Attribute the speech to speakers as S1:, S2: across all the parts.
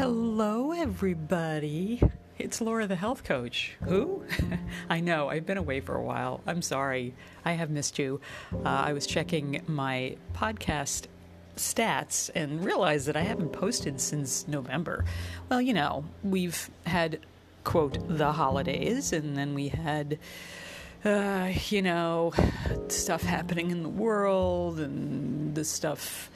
S1: Hello, everybody. It's Laura, the health coach. Who? I know, I've been away for a while. I'm sorry. I have missed you. Uh, I was checking my podcast stats and realized that I haven't posted since November. Well, you know, we've had, quote, the holidays, and then we had. Uh, you know, stuff happening in the world and the stuff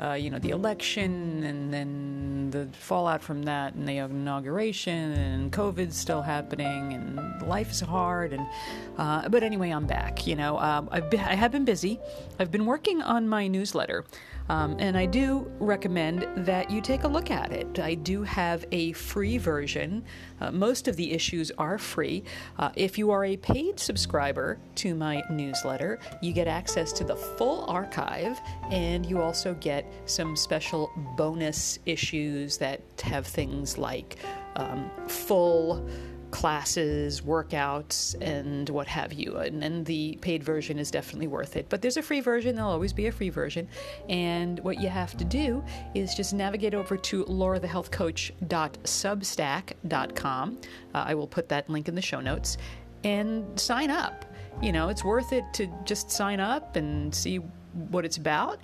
S1: uh, you know, the election and then the fallout from that and the inauguration and COVID's still happening and life is hard. And uh, but anyway, I'm back. You know, um, I've been, I have been busy. I've been working on my newsletter. Um, and I do recommend that you take a look at it. I do have a free version. Uh, most of the issues are free. Uh, if you are a paid subscriber to my newsletter, you get access to the full archive and you also get some special bonus issues that have things like um, full classes, workouts, and what have you. And, and the paid version is definitely worth it. But there's a free version, there'll always be a free version. And what you have to do is just navigate over to laurathehealthcoach.substack.com. Uh, I will put that link in the show notes and sign up. You know, it's worth it to just sign up and see what it's about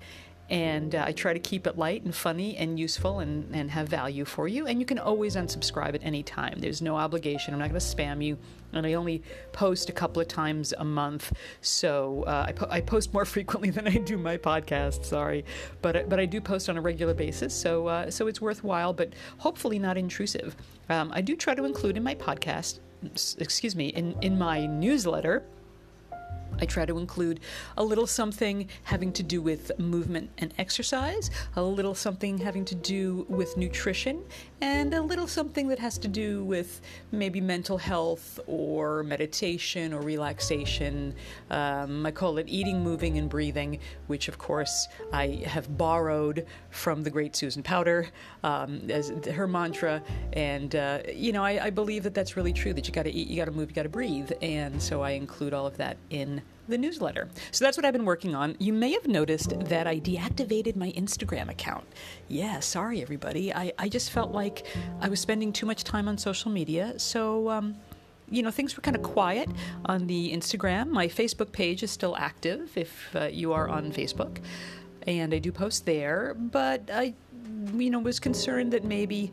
S1: and uh, I try to keep it light and funny and useful and, and have value for you. And you can always unsubscribe at any time. There's no obligation. I'm not going to spam you, and I only post a couple of times a month, so uh, I, po- I, post more frequently than I do my podcast. Sorry, but but I do post on a regular basis, so uh, so it's worthwhile, but hopefully not intrusive. Um, I do try to include in my podcast, excuse me, in in my newsletter I try to include a little something having to do with movement and exercise, a little something having to do with nutrition, and a little something that has to do with maybe mental health or meditation or relaxation. Um, I call it eating, moving, and breathing, which of course I have borrowed from the great Susan Powter um, as her mantra. And, uh, you know, I, I believe that that's really true that you got to eat, you got to move, you got to breathe. And so I include all of that in the newsletter. So that's what I've been working on. You may have noticed that I deactivated my Instagram account. Yeah, sorry, everybody. I, I just felt like I was spending too much time on social media. So, um, you know, things were kind of quiet on the Instagram. My Facebook page is still active if uh, you are on Facebook. And I do post there. But I, you know, was concerned that maybe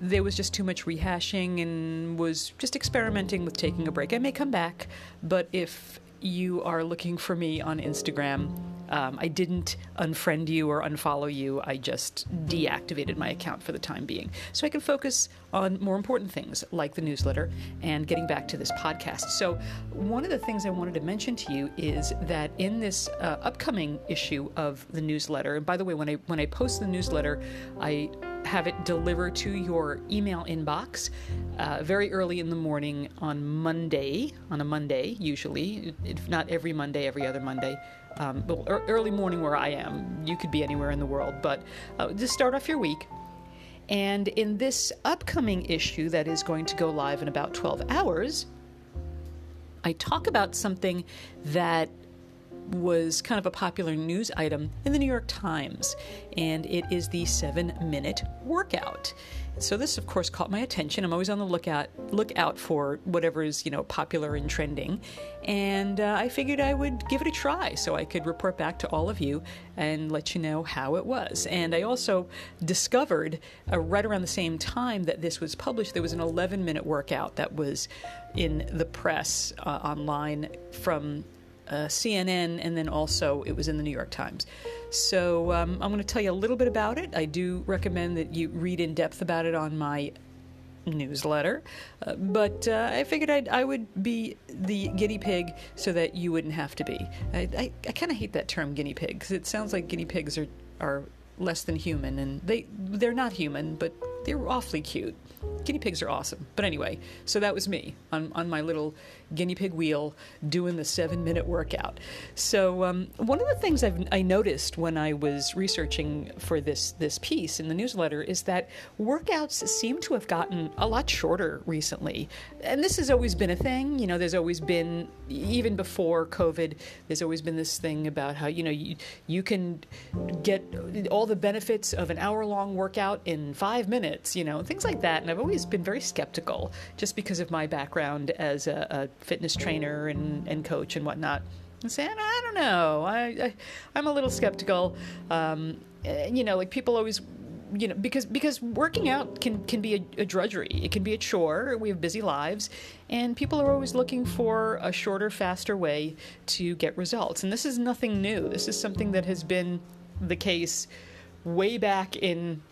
S1: there was just too much rehashing and was just experimenting with taking a break. I may come back, but if you are looking for me on Instagram, um, I didn't unfriend you or unfollow you. I just deactivated my account for the time being. So I can focus on more important things like the newsletter and getting back to this podcast. So, one of the things I wanted to mention to you is that in this uh, upcoming issue of the newsletter, and by the way, when I, when I post the newsletter, I have it delivered to your email inbox uh, very early in the morning on Monday, on a Monday, usually, if not every Monday, every other Monday. Um, well, early morning where I am. You could be anywhere in the world, but uh, just start off your week. And in this upcoming issue that is going to go live in about 12 hours, I talk about something that was kind of a popular news item in the New York Times, and it is the seven minute workout. So this, of course, caught my attention. I'm always on the lookout lookout for whatever is you know popular and trending, and uh, I figured I would give it a try so I could report back to all of you and let you know how it was. And I also discovered uh, right around the same time that this was published, there was an 11 minute workout that was in the press uh, online from uh, CNN, and then also it was in the New York Times. So um, I'm going to tell you a little bit about it. I do recommend that you read in depth about it on my newsletter, uh, but uh, I figured I'd, I would be the guinea pig so that you wouldn't have to be. I, I, I kind of hate that term guinea pig because it sounds like guinea pigs are, are less than human, and they they're not human, but they're awfully cute. Guinea pigs are awesome. But anyway, so that was me on, on my little guinea pig wheel doing the seven minute workout. So, um, one of the things I've, I noticed when I was researching for this, this piece in the newsletter is that workouts seem to have gotten a lot shorter recently. And this has always been a thing. You know, there's always been, even before COVID, there's always been this thing about how, you know, you, you can get all the benefits of an hour long workout in five minutes you know, things like that. And I've always been very skeptical just because of my background as a, a fitness trainer and, and coach and whatnot. And saying, I don't know, I, I am a little skeptical. Um, eh, you know, like people always you know because because working out can can be a, a, drudgery. It can be a chore. We have busy lives. And people are always looking for a shorter faster way to get results. And this is nothing new. This is something that has been the case way back in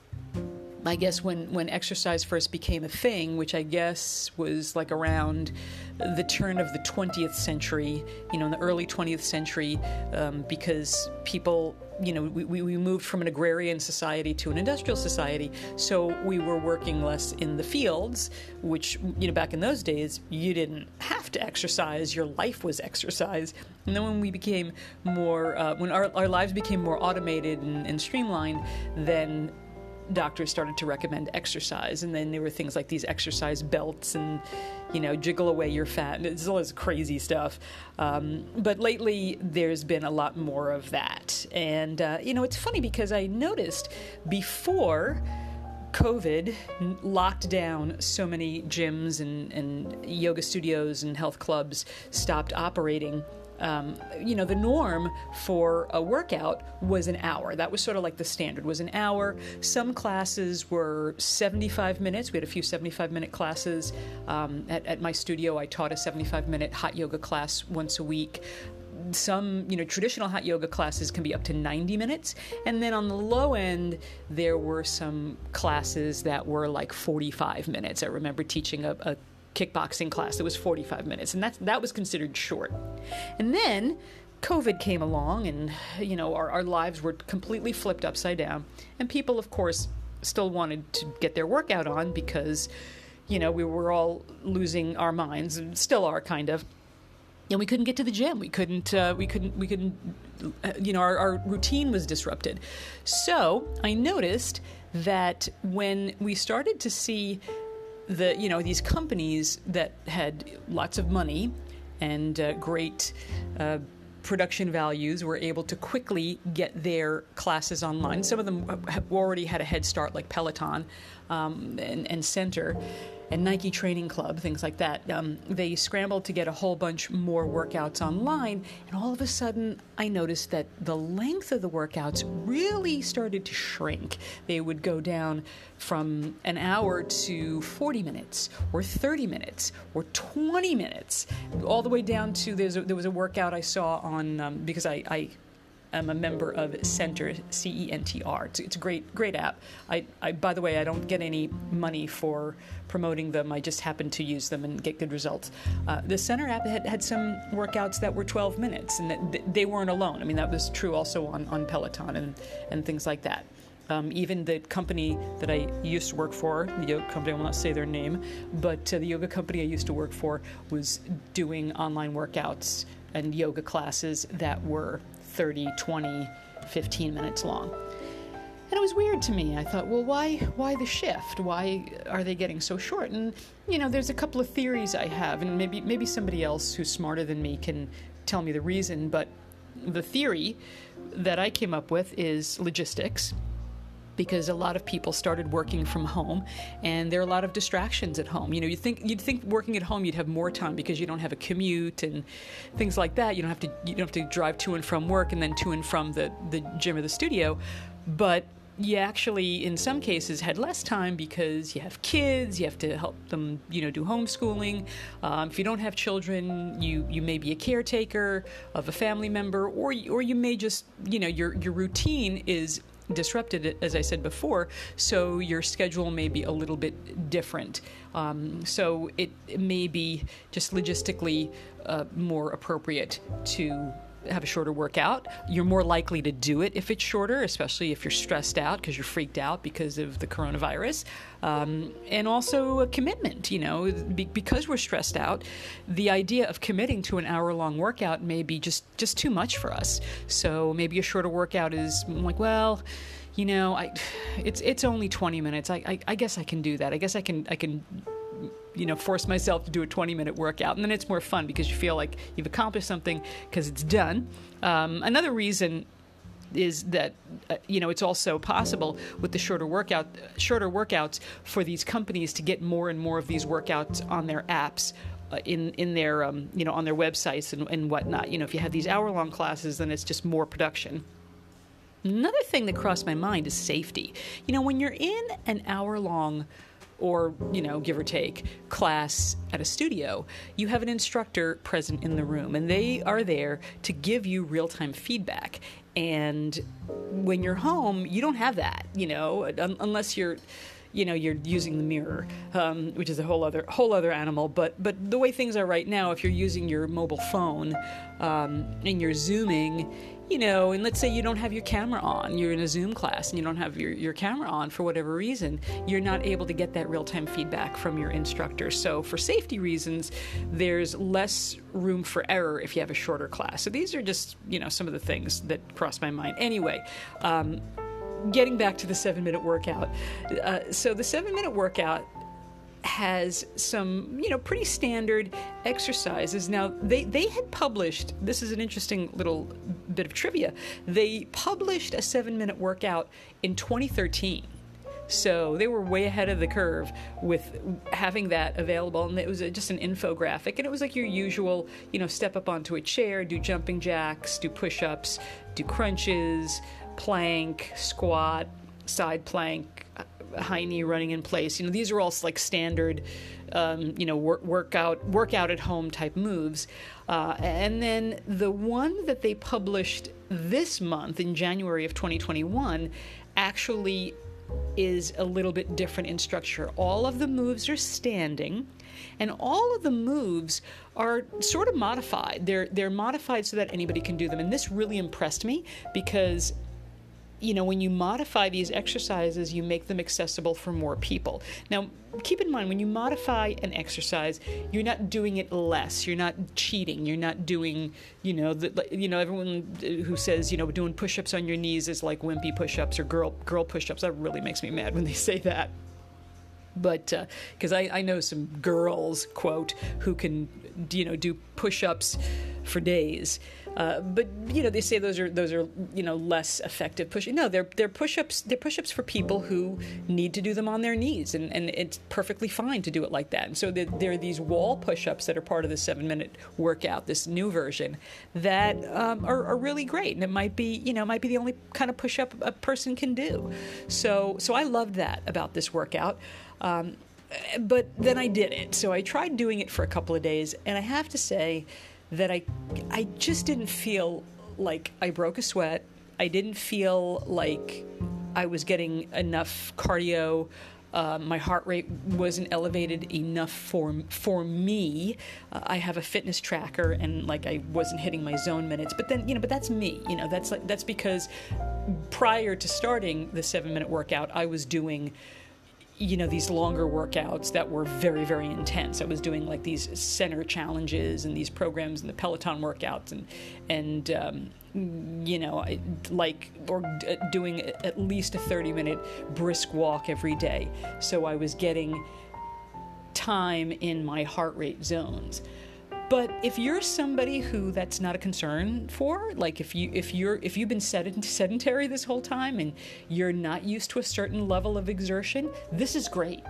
S1: I guess when, when exercise first became a thing, which I guess was like around the turn of the 20th century, you know, in the early 20th century, um, because people, you know, we, we moved from an agrarian society to an industrial society. So we were working less in the fields, which, you know, back in those days, you didn't have to exercise, your life was exercise. And then when we became more, uh, when our, our lives became more automated and, and streamlined, then doctors started to recommend exercise and then there were things like these exercise belts and you know jiggle away your fat and it's all this crazy stuff. Um, but lately there's been a lot more of that. And uh, you know it's funny because i noticed before COVID locked down so many gyms and, and yoga studios and health clubs stopped operating um, you know, the norm for a workout was an hour. That was sort of like the standard was an hour. Some classes were 75 minutes. We had a few 75 minute classes. Um, at, at my studio, I taught a 75 minute hot yoga class once a week some you know traditional hot yoga classes can be up to 90 minutes and then on the low end there were some classes that were like 45 minutes i remember teaching a, a kickboxing class that was 45 minutes, and that that was considered short. And then COVID came along, and you know our, our lives were completely flipped upside down, and people, of course, still wanted to get their workout on because you know we were all losing our minds, and still are kind of. And we couldn't get to the gym. We couldn't. Uh, we couldn't. We couldn't. Uh, you know, our, our routine was disrupted. So I noticed that when we started to see the you know these companies that had lots of money and uh, great uh, production values were able to quickly get their classes online. Some of them already had a head start, like Peloton um, and, and Centr and Nike Training Club, things like that. Um, they scrambled to get a whole bunch more workouts online, and all of a sudden, I noticed that the length of the workouts really started to shrink. They would go down from an hour to 40 minutes, or 30 minutes, or 20 minutes, all the way down to a, there was a workout I saw on um, because I, I am a member of Centr C E N T R. It's, it's, a great, great app. I, I, by the way, I don't get any money for promoting them. I just happen to use them and get good results. Uh, the Centr app had, had some workouts that were 12 minutes, and that, they weren't alone. I mean, that was true also on, on Peloton and, and things like that. Um, even the company that I used to work for, the yoga company, I will not say their name, but uh, the yoga company I used to work for was doing online workouts and yoga classes that were 30, 20, 15 minutes long. And it was weird to me. I thought, well, why, why the shift? Why are they getting so short? And you know, there's a couple of theories I have, and maybe maybe somebody else who's smarter than me can tell me the reason. But the theory that I came up with is logistics because a lot of people started working from home and there are a lot of distractions at home. You know, you think you'd think working at home you'd have more time because you don't have a commute and things like that. You don't have to you don't have to drive to and from work and then to and from the the gym or the studio. But you actually in some cases had less time because you have kids you have to help them you know do homeschooling um, if you don't have children you you may be a caretaker of a family member or or you may just you know your your routine is disrupted, as I said before, so your schedule may be a little bit different. Um, so it, it, may be just logistically uh, more appropriate to have a shorter workout. You're more likely to do it if it's shorter, especially if you're stressed out because you're freaked out because of the coronavirus. Um, and also a commitment, you know, be- because we're stressed out, the idea of committing to an hour long workout may be just, just too much for us. So maybe a shorter workout is like, well, you know, I, it's it's only 20 minutes. I, I, I guess I can do that. I guess I can I can you know force myself to do a 20 minute workout and then it's more fun because you feel like you've accomplished something because it's done um, another reason is that uh, you know it's also possible with the shorter workout shorter workouts for these companies to get more and more of these workouts on their apps uh, in in their um, you know on their websites and, and whatnot. You know, if you have these hour long classes, then it's just more production. Another thing that crossed my mind is safety. You know, when you're in an hour long or, you know, give or take, class at a studio, you have an instructor present in the room and they are there to give you real time feedback. And when you're home, you don't have that, you know, un- unless you're you know you're using the mirror, um, which is a whole other whole other animal. But but the way things are right now, if you're using your mobile phone um, and you're zooming, you know, and let's say you don't have your camera on, you're in a Zoom class and you don't have your, your camera on for whatever reason, you're not able to get that real time feedback from your instructor. So, for safety reasons, there's less room for error if you have a shorter class. So, these are just, you know, some of the things that cross my mind. Anyway, um, getting back to the seven minute workout. Uh, so, the seven minute workout has some, you know, pretty standard exercises. Now, they, they had published, this is an interesting little bit of trivia, they published a seven minute workout in 2013. So they were way ahead of the curve with having that available, and it was just an infographic, and it was like your usual, you know, step up onto a chair, do jumping jacks, do push-ups, do crunches, plank, squat, side plank, high knee running in place. You know, these are all like standard, um, you know, work, workout workout at home type moves. Uh, and then the one that they published this month in January of 2021 actually is a little bit different in structure. All of the moves are standing, and all of the moves are sort of modified. They're they're modified so that anybody can do them. And this really impressed me because you know, when you modify these exercises, you make them accessible for more people. Now, keep in mind when you modify an exercise, you're not doing it less. You're not cheating. You're not doing, you know, the, you know, everyone who says, you know, doing push-ups on your knees is like wimpy push-ups or girl girl push-ups. That really makes me mad when they say that but because uh, I, I know some girls quote who can you know do push-ups for days uh, but you know, they say those are those are you know less effective pushing. No, they're they're push-ups. They're push-ups for people who need to do them on their knees, and, and it's perfectly fine to do it like that. And so there, there are these wall push-ups that are part of the seven-minute workout, this new version that um, are, are really great, and it might be you know might be the only kind of push-up a person can do. So so I loved that about this workout. Um, but then I did it. So I tried doing it for a couple of days, and I have to say that I I just didn't feel like I broke a sweat. I didn't feel like I was getting enough cardio. Uh, my heart rate wasn't elevated enough for for me. Uh, I have a fitness tracker, and like I wasn't hitting my zone minutes. But then you know, but that's me. You know, that's like that's because prior to starting the seven minute workout, I was doing you know these longer workouts that were very very intense. I was doing like these Centr challenges and these programs and the peloton workouts and and um, you know like or doing at least a 30 minute brisk walk every day. So i was getting time in my heart rate zones but if you're somebody who that's not a concern for, like if you if you're if you've been sedentary this whole time and you're not used to a certain level of exertion, this is great.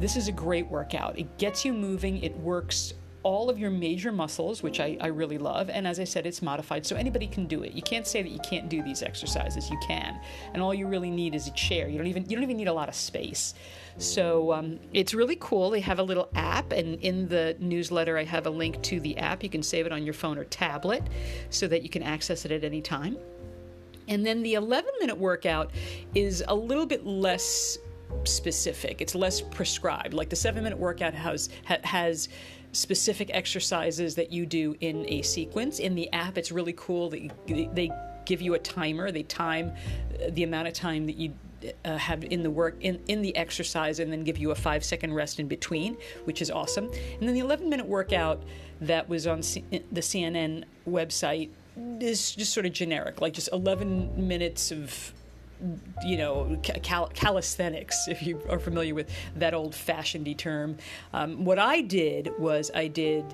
S1: This is a great workout. It gets you moving. It works all of your major muscles, which I, I, really love. And as I said, it's modified, so anybody can do it. You can't say that you can't do these exercises. You can, and all you really need is a chair. You don't even you don't even need a lot of space. So um, it's really cool. They have a little app, and in the newsletter, I have a link to the app. You can save it on your phone or tablet so that you can access it at any time. And then the 11 minute workout is a little bit less specific, it's less prescribed. Like the seven minute workout has, has specific exercises that you do in a sequence. In the app, it's really cool that they give you a timer. They time the amount of time that you uh, have in the work in, in the exercise and then give you a five second rest in between, which is awesome. And then the 11 minute workout that was on C- the CNN website is just sort of generic, like just 11 minutes of you know, cal- calisthenics, if you are familiar with that old fashioned term. Um, what I did was I did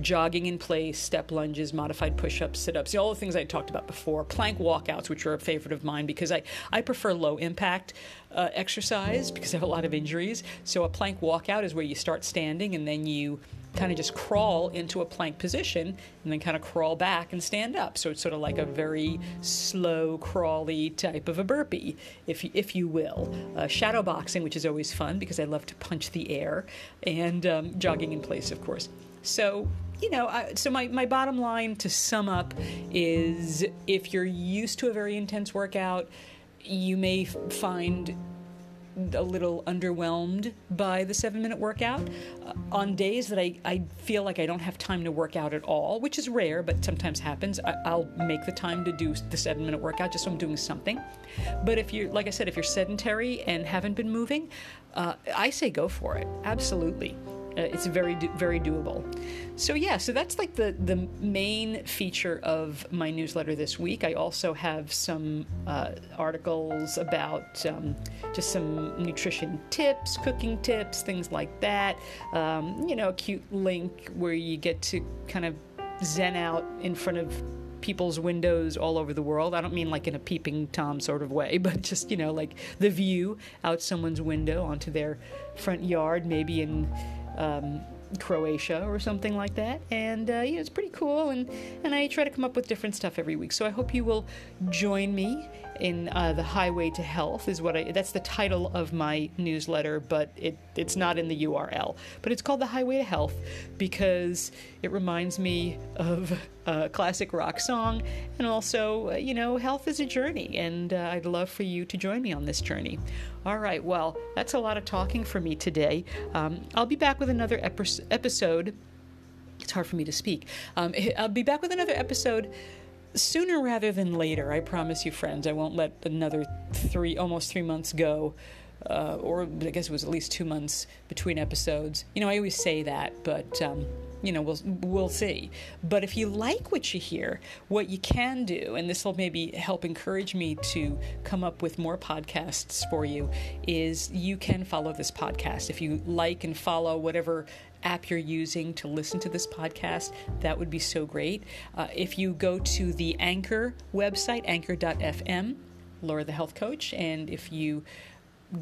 S1: jogging in place, step lunges, modified push ups, sit ups, all the things I talked about before, plank walkouts, which are a favorite of mine because I, I prefer low impact uh, exercise because I have a lot of injuries. So a plank walkout is where you start standing and then you kind of just crawl into a plank position and then kind of crawl back and stand up. So it's sort of like a very slow, crawly type of a burpee, if you, if you will. Uh, shadow boxing, which is always fun because I love to punch the air, and um, jogging in place, of course. So you know, I, so my, my bottom line to sum up is if you're used to a very intense workout, you may find a little underwhelmed by the seven minute workout. Uh, on days that I, I feel like I don't have time to work out at all, which is rare, but sometimes happens, I, will make the time to do the seven minute workout just so I'm doing something. But if you're, like I said, if you're sedentary and haven't been moving, uh, I say go for it. Absolutely. Uh, it's very very doable. So yeah, so that's like the the main feature of my newsletter this week. I also have some uh, articles about um, just some nutrition tips, cooking tips, things like that. Um, you know, a cute link where you get to kind of zen out in front of people's windows all over the world. I don't mean like in a peeping Tom sort of way, but just, you know, like the view out someone's window onto their front yard, maybe in um, Croatia or something like that. And uh, yeah, it's pretty cool. And, and I try to come up with different stuff every week. So I hope you will join me in uh, the Highway to Health. Is what I that's the title of my newsletter, but it it's not in the URL. But it's called the Highway to Health because it reminds me of a classic rock song, and also uh, you know health is a journey, and uh, I'd love for you to join me on this journey. All right, well, that's a lot of talking for me today. Um, I'll be back with another episode. It's hard for me to speak. Um, I'll be back with another episode sooner rather than later. I promise you, friends. I won't let another three, almost three months go. Uh, or I guess it was at least two months between episodes. You know, I always say that, but um, you know, we'll we'll see. But if you like what you hear, what you can do, and this will maybe help encourage me to come up with more podcasts for you, is you can follow this podcast. If you like and follow whatever app you're using to listen to this podcast, that would be so great. Uh, if you go to the Anchor website, anchor.fm, Laura the Health Coach, and if you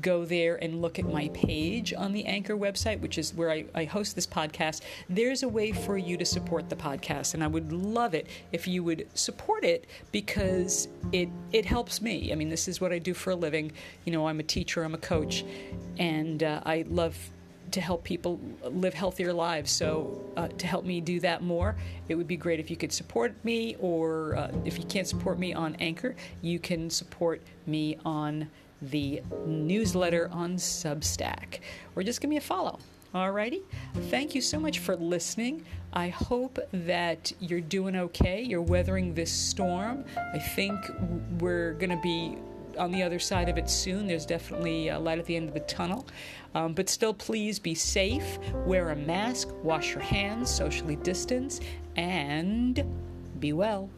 S1: go there and look at my page on the Anchor website, which is where I, I, host this podcast, there's a way for you to support the podcast. And I would love it if you would support it because it it helps me. I mean, this is what I do for a living. You know, I'm a teacher, I'm a coach, and uh, I love to help people live healthier lives. So, uh, to help me do that more, it would be great if you could support me, or uh, if you can't support me on Anchor, you can support me on the newsletter on Substack, or just give me a follow. Alrighty. Thank you so much for listening. I hope that you're doing okay. You're weathering this storm. I think we're going to be on the other side of it soon. There's definitely a light at the end of the tunnel. Um, but still, please be safe, wear a mask, wash your hands, socially distance, and be well.